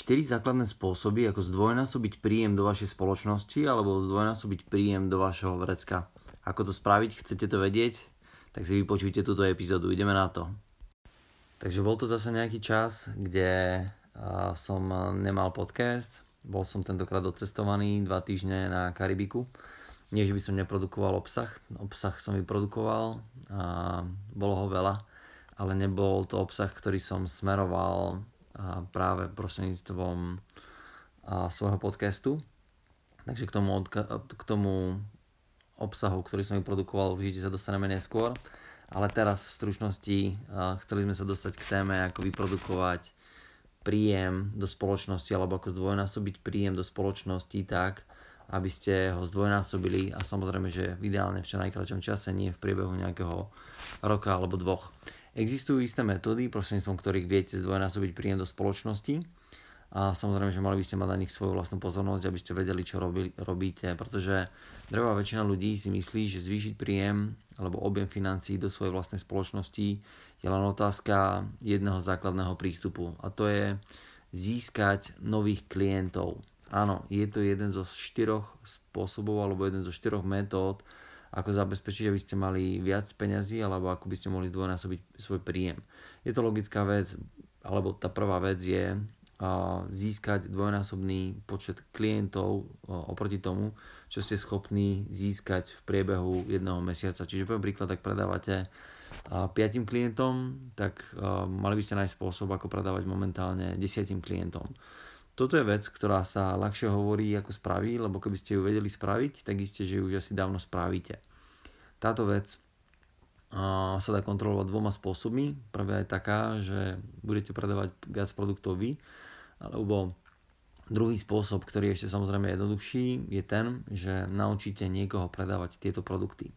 4 základné spôsoby, ako zdvojnásobiť príjem do vašej spoločnosti alebo zdvojnásobiť príjem do vašeho vrecka. Ako to spraviť, chcete to vedieť? Tak si vypočujte túto epizódu, ideme na to. Takže bol to zase nejaký čas, kde som nemal podcast, bol som tentokrát odcestovaný dva týždne na Karibiku. Nie, že by som neprodukoval obsah, obsah som vyprodukoval a bolo ho veľa, ale nebol to obsah, ktorý som smeroval práve prostredníctvom svojho podcastu. Takže k tomu, k tomu obsahu, ktorý som vyprodukoval, určite sa dostaneme neskôr. Ale teraz v stručnosti chceli sme sa dostať k téme, ako vyprodukovať príjem do spoločnosti alebo ako zdvojnásobiť príjem do spoločnosti tak, aby ste ho zdvojnásobili a samozrejme, že ideálne v čo najkračom čase, nie v priebehu nejakého roka alebo dvoch. Existujú isté metódy, prostredníctvom ktorých viete zdvojnásobiť príjem do spoločnosti a samozrejme, že mali by ste mať na nich svoju vlastnú pozornosť, aby ste vedeli, čo robí, robíte, pretože drevá väčšina ľudí si myslí, že zvýšiť príjem alebo objem financií do svojej vlastnej spoločnosti je len otázka jedného základného prístupu a to je získať nových klientov. Áno, je to jeden zo štyroch spôsobov alebo jeden zo štyroch metód, ako zabezpečiť, aby ste mali viac peňazí alebo ako by ste mohli zdvojnásobiť svoj príjem. Je to logická vec, alebo tá prvá vec je získať dvojnásobný počet klientov oproti tomu, čo ste schopní získať v priebehu jedného mesiaca. Čiže poviem príklad, ak predávate 5 klientom, tak mali by ste nájsť spôsob, ako predávať momentálne 10 klientom. Toto je vec, ktorá sa ľahšie hovorí ako spraví, lebo keby ste ju vedeli spraviť, tak isté, že ju už asi dávno spravíte. Táto vec sa dá kontrolovať dvoma spôsobmi. Prvá je taká, že budete predávať viac produktov vy, alebo druhý spôsob, ktorý je ešte samozrejme jednoduchší, je ten, že naučíte niekoho predávať tieto produkty.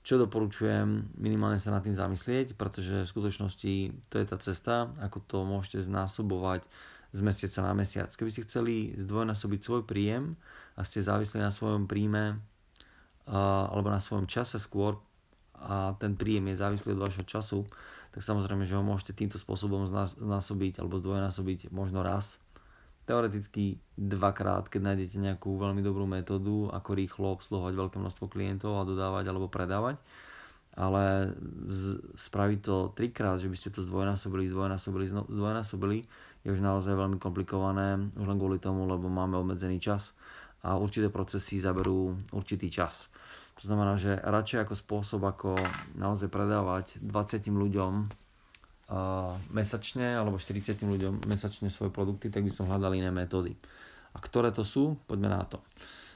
Čo doporučujem, minimálne sa nad tým zamyslieť, pretože v skutočnosti to je tá cesta, ako to môžete znásobovať z mesiaca na mesiac. Keby ste chceli zdvojnásobiť svoj príjem a ste závislí na svojom príjme alebo na svojom čase skôr a ten príjem je závislý od vašho času, tak samozrejme, že ho môžete týmto spôsobom znásobiť alebo zdvojnásobiť možno raz. Teoreticky dvakrát, keď nájdete nejakú veľmi dobrú metódu, ako rýchlo obsluhovať veľké množstvo klientov a dodávať alebo predávať. Ale spraviť to trikrát, že by ste to zdvojnásobili, zdvojnásobili, zdvojnásobili, je už naozaj veľmi komplikované, už len kvôli tomu, lebo máme obmedzený čas a určité procesy zaberú určitý čas. To znamená, že radšej ako spôsob, ako naozaj predávať 20 ľuďom uh, mesačne alebo 40 ľuďom mesačne svoje produkty, tak by som hľadal iné metódy. A ktoré to sú? Poďme na to.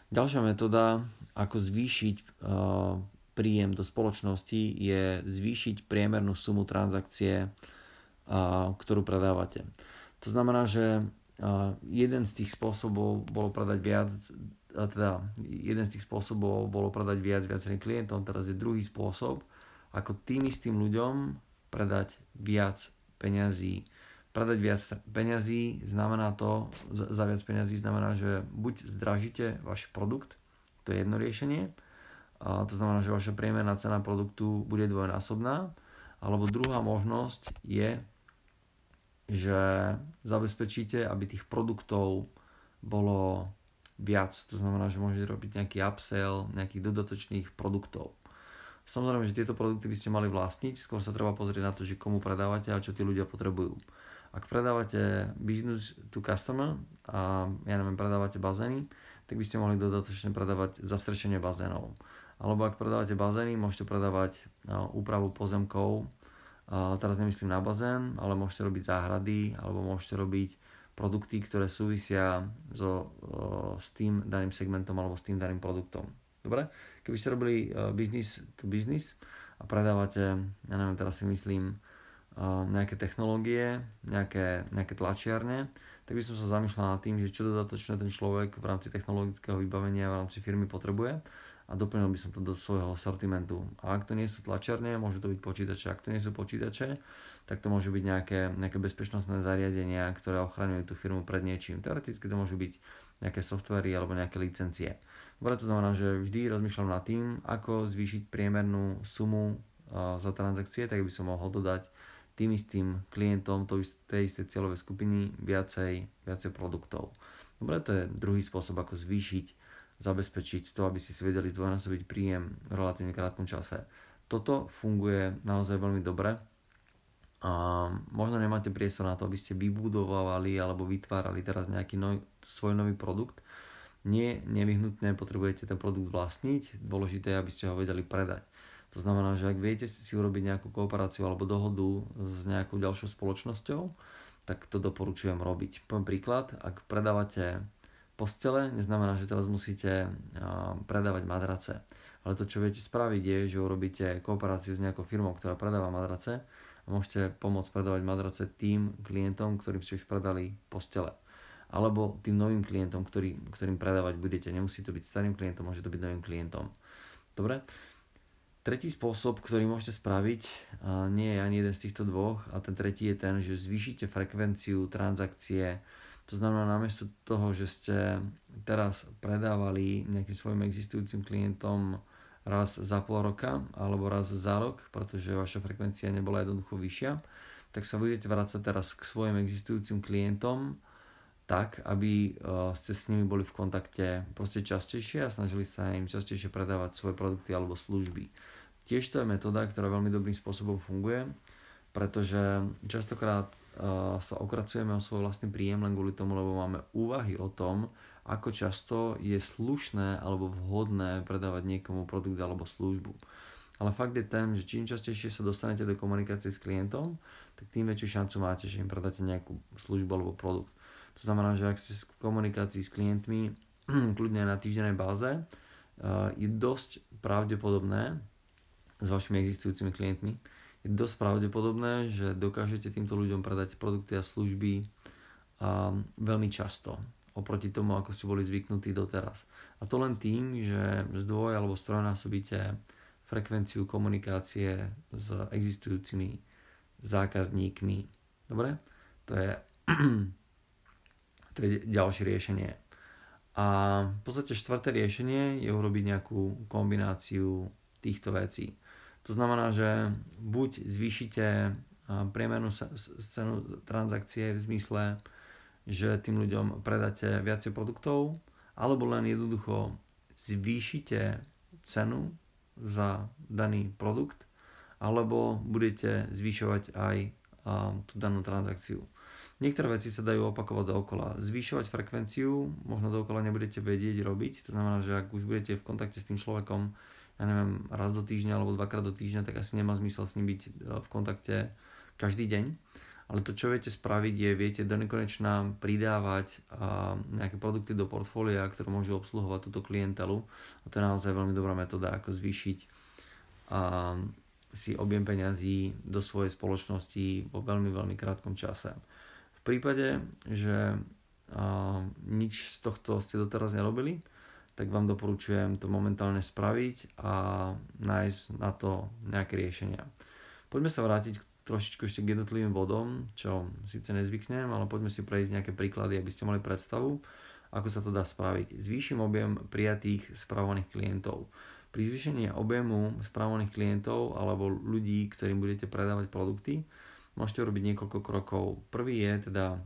Ďalšia metóda, ako zvýšiť uh, príjem do spoločnosti, je zvýšiť priemernú sumu transakcie, uh, ktorú predávate. To znamená, že jeden z tých spôsobov bolo predať viac, teda jeden z tých spôsobov bolo predať viac viacerým klientom, teraz je druhý spôsob, ako tým istým ľuďom predať viac peňazí. Predať viac peňazí znamená to, za viac peňazí znamená, že buď zdražíte váš produkt, to je jedno riešenie, a to znamená, že vaša priemerná cena produktu bude dvojnásobná, alebo druhá možnosť je že zabezpečíte, aby tých produktov bolo viac. To znamená, že môžete robiť nejaký upsell, nejakých dodatočných produktov. Samozrejme, že tieto produkty by ste mali vlastniť, skôr sa treba pozrieť na to, že komu predávate a čo tí ľudia potrebujú. Ak predávate business to customer a ja neviem, predávate bazény, tak by ste mohli dodatočne predávať zastrešenie bazénov. Alebo ak predávate bazény, môžete predávať úpravu pozemkov, teraz nemyslím na bazén, ale môžete robiť záhrady alebo môžete robiť produkty, ktoré súvisia so, s tým daným segmentom alebo s tým daným produktom. Dobre? Keby ste robili business to business a predávate, ja neviem, teraz si myslím, nejaké technológie, nejaké, nejaké tlačiarne, tak by som sa zamýšľal nad tým, že čo dodatočne ten človek v rámci technologického vybavenia v rámci firmy potrebuje a doplnil by som to do svojho sortimentu. A ak to nie sú tlačiarne, môžu to byť počítače. Ak to nie sú počítače, tak to môžu byť nejaké, nejaké bezpečnostné zariadenia, ktoré ochraňujú tú firmu pred niečím. Teoreticky to môžu byť nejaké softvery alebo nejaké licencie. Dobre, to znamená, že vždy rozmýšľam nad tým, ako zvýšiť priemernú sumu za transakcie, tak by som mohol dodať tým istým klientom to tej istej cieľovej skupiny viacej, viacej produktov. Dobre, to je druhý spôsob, ako zvýšiť, zabezpečiť to, aby si si vedeli zdvojnásobiť príjem v relatívne krátkom čase. Toto funguje naozaj veľmi dobre. A možno nemáte priestor na to, aby ste vybudovali alebo vytvárali teraz nejaký noj, svoj nový produkt. Nie nevyhnutne potrebujete ten produkt vlastniť, dôležité je, aby ste ho vedeli predať. To znamená, že ak viete si urobiť nejakú kooperáciu alebo dohodu s nejakou ďalšou spoločnosťou, tak to doporučujem robiť. Poviem príklad, ak predávate postele, neznamená, že teraz musíte predávať madrace. Ale to, čo viete spraviť, je, že urobíte kooperáciu s nejakou firmou, ktorá predáva madrace a môžete pomôcť predávať madrace tým klientom, ktorým ste už predali postele. Alebo tým novým klientom, ktorý, ktorým predávať budete. Nemusí to byť starým klientom, môže to byť novým klientom. Dobre? Tretí spôsob, ktorý môžete spraviť, nie je ani jeden z týchto dvoch, a ten tretí je ten, že zvýšite frekvenciu transakcie. To znamená, namiesto toho, že ste teraz predávali nejakým svojim existujúcim klientom raz za pol roka alebo raz za rok, pretože vaša frekvencia nebola jednoducho vyššia, tak sa budete vrácať teraz k svojim existujúcim klientom tak, aby ste s nimi boli v kontakte proste častejšie a snažili sa im častejšie predávať svoje produkty alebo služby. Tiež to je metóda, ktorá veľmi dobrým spôsobom funguje, pretože častokrát sa okracujeme o svoj vlastný príjem len kvôli tomu, lebo máme úvahy o tom, ako často je slušné alebo vhodné predávať niekomu produkt alebo službu. Ale fakt je ten, že čím častejšie sa dostanete do komunikácie s klientom, tak tým väčšiu šancu máte, že im predáte nejakú službu alebo produkt. To znamená, že ak ste v komunikácii s klientmi, kľudne na týždennej báze, je dosť pravdepodobné, s vašimi existujúcimi klientmi, je dosť pravdepodobné, že dokážete týmto ľuďom predať produkty a služby a veľmi často oproti tomu, ako ste boli zvyknutí doteraz. A to len tým, že zdvoj alebo strojnásobíte frekvenciu komunikácie s existujúcimi zákazníkmi. Dobre? To je, to je ďalšie riešenie. A v podstate štvrté riešenie je urobiť nejakú kombináciu týchto vecí. To znamená, že buď zvýšite priemernú cenu transakcie v zmysle, že tým ľuďom predáte viacej produktov, alebo len jednoducho zvýšite cenu za daný produkt, alebo budete zvyšovať aj tú danú transakciu. Niektoré veci sa dajú opakovať dookola. Zvyšovať frekvenciu možno dookola nebudete vedieť robiť, to znamená, že ak už budete v kontakte s tým človekom ja neviem, raz do týždňa alebo dvakrát do týždňa, tak asi nemá zmysel s ním byť e, v kontakte každý deň. Ale to, čo viete spraviť, je, viete do nekonečná pridávať a, nejaké produkty do portfólia, ktoré môžu obsluhovať túto klientelu. A to je naozaj veľmi dobrá metóda, ako zvýšiť a, si objem peňazí do svojej spoločnosti vo veľmi, veľmi krátkom čase. V prípade, že nič z tohto ste doteraz nerobili, tak vám doporučujem to momentálne spraviť a nájsť na to nejaké riešenia. Poďme sa vrátiť trošičku ešte k jednotlivým bodom, čo síce nezvyknem, ale poďme si prejsť nejaké príklady, aby ste mali predstavu, ako sa to dá spraviť. Zvýšim objem prijatých spravovaných klientov. Pri zvýšení objemu spravovaných klientov alebo ľudí, ktorým budete predávať produkty, môžete urobiť niekoľko krokov. Prvý je teda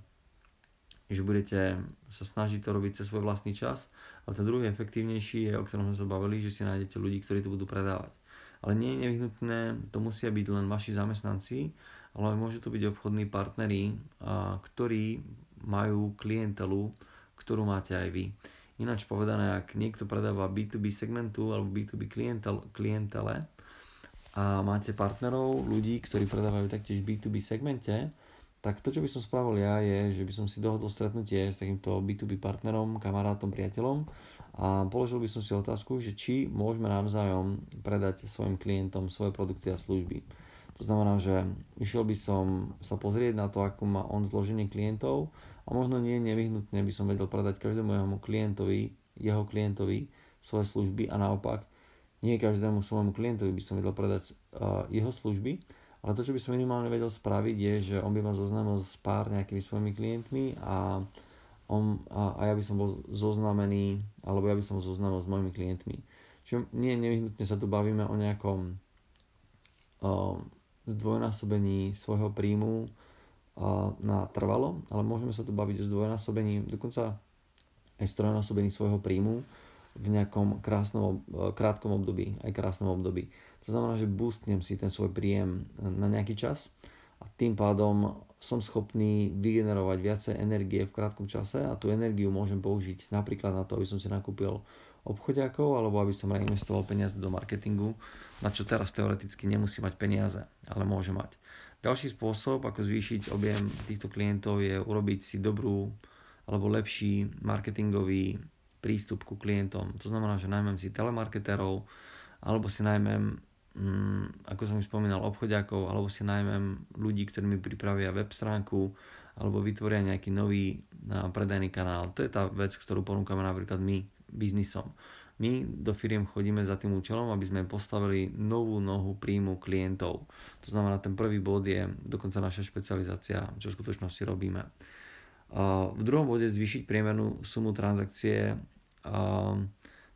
že budete sa snažiť to robiť cez svoj vlastný čas, ale ten druhý efektívnejší je, o ktorom sme sa bavili, že si nájdete ľudí, ktorí to budú predávať. Ale nie je nevyhnutné, to musia byť len vaši zamestnanci, ale môžu to byť obchodní partneri, ktorí majú klientelu, ktorú máte aj vy. Ináč povedané, ak niekto predáva B2B segmentu alebo B2B klientel, klientele a máte partnerov, ľudí, ktorí predávajú taktiež B2B segmente, tak to, čo by som spravil ja, je, že by som si dohodol stretnutie s takýmto B2B partnerom, kamarátom, priateľom a položil by som si otázku, že či môžeme navzájom predať svojim klientom svoje produkty a služby. To znamená, že išiel by som sa pozrieť na to, ako má on zloženie klientov a možno nie nevyhnutne by som vedel predať každému jeho klientovi, jeho klientovi svoje služby a naopak nie každému svojmu klientovi by som vedel predať uh, jeho služby, ale to, čo by som minimálne vedel spraviť, je, že on by ma zoznámil s pár nejakými svojimi klientmi a, on, a, a ja by som bol zoznamený, alebo ja by som bol zoznámil s mojimi klientmi. Čiže nie nevyhnutne sa tu bavíme o nejakom o, zdvojnásobení svojho príjmu na trvalo, ale môžeme sa tu baviť o zdvojnásobení, dokonca aj strojnásobení svojho príjmu v nejakom krásnom, krátkom období, aj krásnom období. To znamená, že boostnem si ten svoj príjem na nejaký čas a tým pádom som schopný vygenerovať viacej energie v krátkom čase a tú energiu môžem použiť napríklad na to, aby som si nakúpil obchodiakov alebo aby som reinvestoval peniaze do marketingu, na čo teraz teoreticky nemusí mať peniaze, ale môže mať. Ďalší spôsob, ako zvýšiť objem týchto klientov je urobiť si dobrú alebo lepší marketingový prístup ku klientom. To znamená, že najmem si telemarketérov alebo si najmem mm, ako som už spomínal, obchodiakov, alebo si najmem ľudí, ktorí mi pripravia web stránku, alebo vytvoria nejaký nový predajný kanál. To je tá vec, ktorú ponúkame napríklad my biznisom. My do firiem chodíme za tým účelom, aby sme postavili novú nohu príjmu klientov. To znamená, ten prvý bod je dokonca naša špecializácia, čo v skutočnosti robíme. V druhom bode zvýšiť priemernú sumu transakcie.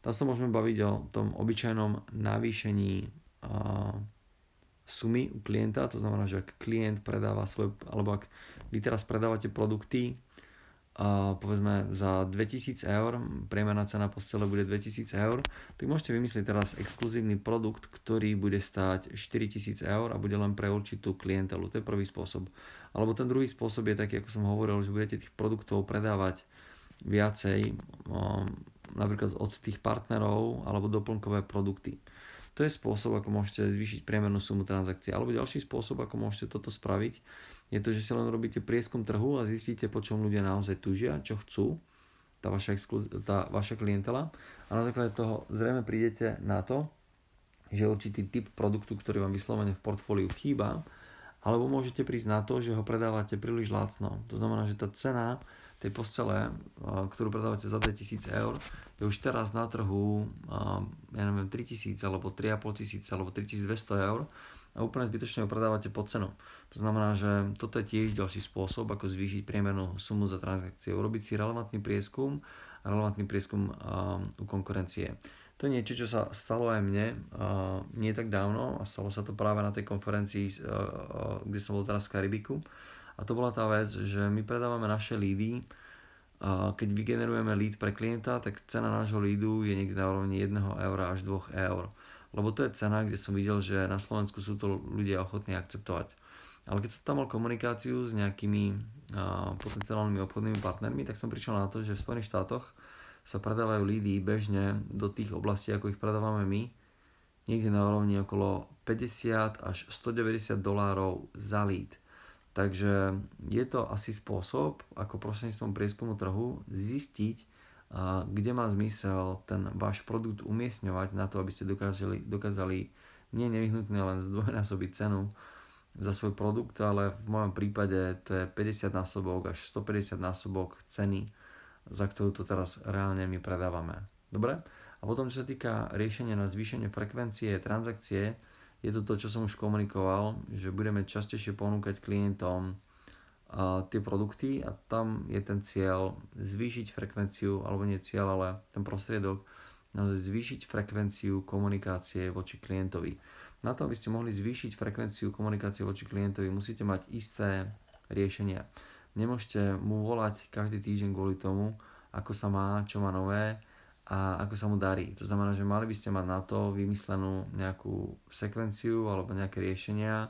Tam sa môžeme baviť o tom obyčajnom navýšení sumy u klienta, to znamená, že ak klient predáva svoj, alebo ak vy teraz predávate produkty, a povedzme za 2000 eur, priemerná cena postele bude 2000 eur, tak môžete vymyslieť teraz exkluzívny produkt, ktorý bude stáť 4000 eur a bude len pre určitú klientelu. To je prvý spôsob. Alebo ten druhý spôsob je taký, ako som hovoril, že budete tých produktov predávať viacej, napríklad od tých partnerov alebo doplnkové produkty. To je spôsob, ako môžete zvýšiť priemernú sumu transakcií. Alebo ďalší spôsob, ako môžete toto spraviť, je to, že si len robíte prieskum trhu a zistíte, po čom ľudia naozaj tužia, čo chcú, tá vaša, exkluz- tá vaša klientela. A na základe toho zrejme prídete na to, že určitý typ produktu, ktorý vám vyslovene v portfóliu chýba, alebo môžete prísť na to, že ho predávate príliš lacno. To znamená, že tá cena tej postele, ktorú predávate za 2000 eur, je už teraz na trhu, ja neviem, 3000 alebo 3500 alebo 3200 eur a úplne zbytočne ho predávate pod cenu. To znamená, že toto je tiež ďalší spôsob, ako zvýšiť priemernú sumu za transakcie. Urobiť si relevantný prieskum a relevantný prieskum u konkurencie. To je niečo, čo sa stalo aj mne nie tak dávno a stalo sa to práve na tej konferencii, kde som bol teraz v Karibiku a to bola tá vec, že my predávame naše lídy, keď vygenerujeme lead pre klienta, tak cena nášho lídu je niekde na úrovni 1 eura až 2 eur. Lebo to je cena, kde som videl, že na Slovensku sú to ľudia ochotní akceptovať. Ale keď som tam mal komunikáciu s nejakými potenciálnymi obchodnými partnermi, tak som prišiel na to, že v Spojených štátoch sa predávajú lídy bežne do tých oblastí, ako ich predávame my, niekde na úrovni okolo 50 až 190 dolárov za lead. Takže je to asi spôsob, ako prostredníctvom prieskumu trhu zistiť, kde má zmysel ten váš produkt umiestňovať na to, aby ste dokázali, dokázali nie nevyhnutne len zdvojnásobiť cenu za svoj produkt, ale v mojom prípade to je 50 násobok až 150 násobok ceny, za ktorú to teraz reálne my predávame. Dobre? A potom, čo sa týka riešenia na zvýšenie frekvencie transakcie, je to to, čo som už komunikoval, že budeme častejšie ponúkať klientom a tie produkty a tam je ten cieľ zvýšiť frekvenciu, alebo nie cieľ, ale ten prostriedok, zvýšiť frekvenciu komunikácie voči klientovi. Na to, aby ste mohli zvýšiť frekvenciu komunikácie voči klientovi, musíte mať isté riešenia. Nemôžete mu volať každý týždeň kvôli tomu, ako sa má, čo má nové, a ako sa mu darí. To znamená, že mali by ste mať na to vymyslenú nejakú sekvenciu alebo nejaké riešenia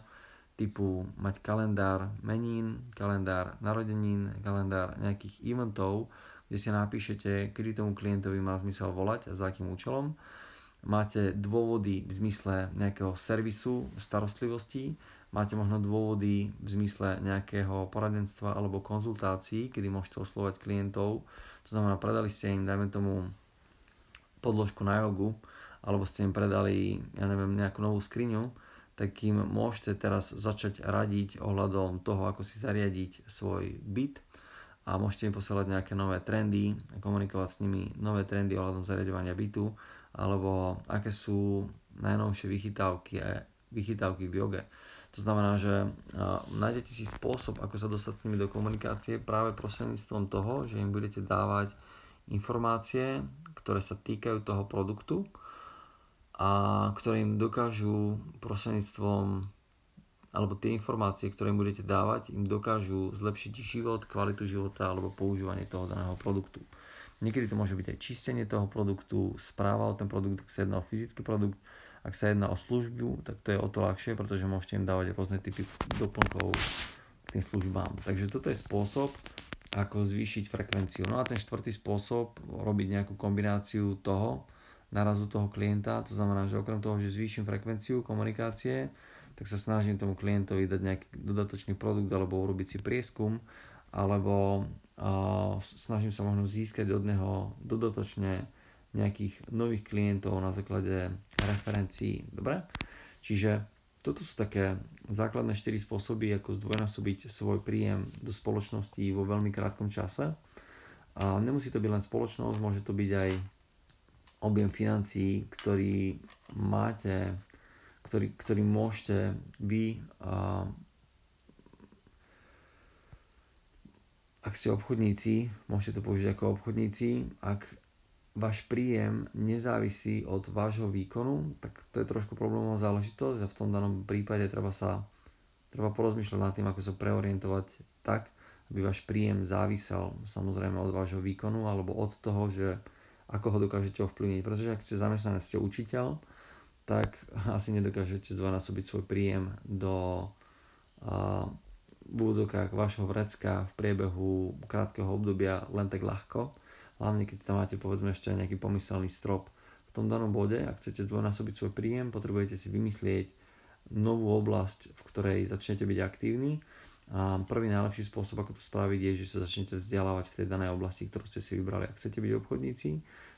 typu mať kalendár menín, kalendár narodenín, kalendár nejakých eventov, kde si napíšete, kedy tomu klientovi má zmysel volať a za akým účelom. Máte dôvody v zmysle nejakého servisu, starostlivosti, máte možno dôvody v zmysle nejakého poradenstva alebo konzultácií, kedy môžete oslovať klientov. To znamená, predali ste im, dajme tomu, podložku na jogu, alebo ste im predali, ja neviem, nejakú novú skriňu, tak im môžete teraz začať radiť ohľadom toho, ako si zariadiť svoj byt a môžete im posielať nejaké nové trendy, komunikovať s nimi nové trendy ohľadom zariadovania bytu, alebo aké sú najnovšie vychytávky, vychytávky v joge. To znamená, že nájdete si spôsob, ako sa dostať s nimi do komunikácie práve prostredníctvom toho, že im budete dávať informácie, ktoré sa týkajú toho produktu a ktoré dokážu prostredníctvom alebo tie informácie, ktoré im budete dávať, im dokážu zlepšiť život, kvalitu života alebo používanie toho daného produktu. Niekedy to môže byť aj čistenie toho produktu, správa o ten produkt, ak sa jedná o fyzický produkt, ak sa jedná o službu, tak to je o to ľahšie, pretože môžete im dávať rôzne typy doplnkov k tým službám. Takže toto je spôsob, ako zvýšiť frekvenciu. No a ten štvrtý spôsob, robiť nejakú kombináciu toho, narazu toho klienta, to znamená, že okrem toho, že zvýšim frekvenciu komunikácie, tak sa snažím tomu klientovi dať nejaký dodatočný produkt alebo urobiť si prieskum, alebo uh, snažím sa možno získať od neho dodatočne nejakých nových klientov na základe referencií. Dobre? Čiže toto sú také základné 4 spôsoby, ako zdvojnásobiť svoj príjem do spoločnosti vo veľmi krátkom čase. A nemusí to byť len spoločnosť, môže to byť aj objem financií, ktorý máte ktorý, ktorý môžete vy, a, ak ste obchodníci, môžete to použiť ako obchodníci, ak váš príjem nezávisí od vášho výkonu, tak to je trošku problémová záležitosť a v tom danom prípade treba sa treba porozmýšľať nad tým, ako sa preorientovať tak, aby váš príjem závisel samozrejme od vášho výkonu alebo od toho, že ako ho dokážete ovplyvniť. Pretože ak ste zamestnanec, ste učiteľ, tak asi nedokážete zdvojnásobiť svoj príjem do uh, v úvodzokách vašho vrecka v priebehu krátkeho obdobia len tak ľahko. Hlavne keď tam máte povedzme ešte nejaký pomyselný strop. V tom danom bode, ak chcete zdvojnásobiť svoj príjem, potrebujete si vymyslieť novú oblasť, v ktorej začnete byť aktívni. A prvý najlepší spôsob, ako to spraviť, je, že sa začnete vzdelávať v tej danej oblasti, ktorú ste si vybrali. Ak chcete byť obchodníci,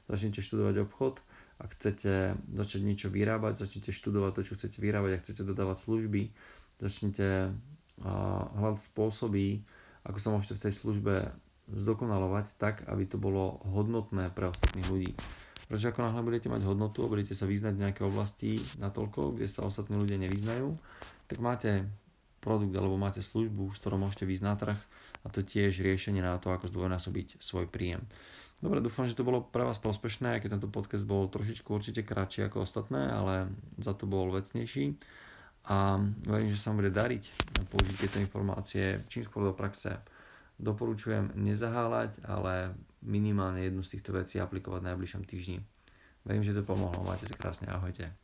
začnete študovať obchod, ak chcete začať niečo vyrábať, začnite študovať to, čo chcete vyrábať, ak chcete dodávať služby, začnite hľadať spôsoby, ako sa môžete v tej službe zdokonalovať tak, aby to bolo hodnotné pre ostatných ľudí. Pretože ako náhle budete mať hodnotu a budete sa vyznať v nejakej oblasti natoľko, kde sa ostatní ľudia nevyznajú, tak máte produkt alebo máte službu, s ktorou môžete výjsť na trh a to tiež riešenie na to, ako zdvojnásobiť svoj príjem. Dobre, dúfam, že to bolo pre vás prospešné, aj keď tento podcast bol trošičku určite kratší ako ostatné, ale za to bol vecnejší. A verím, že sa vám bude dariť použiť tieto informácie čím skôr do praxe. Doporučujem nezaháľať, ale minimálne jednu z týchto vecí aplikovať v najbližšom týždni. Verím, že to pomohlo. Máte sa krásne. Ahojte.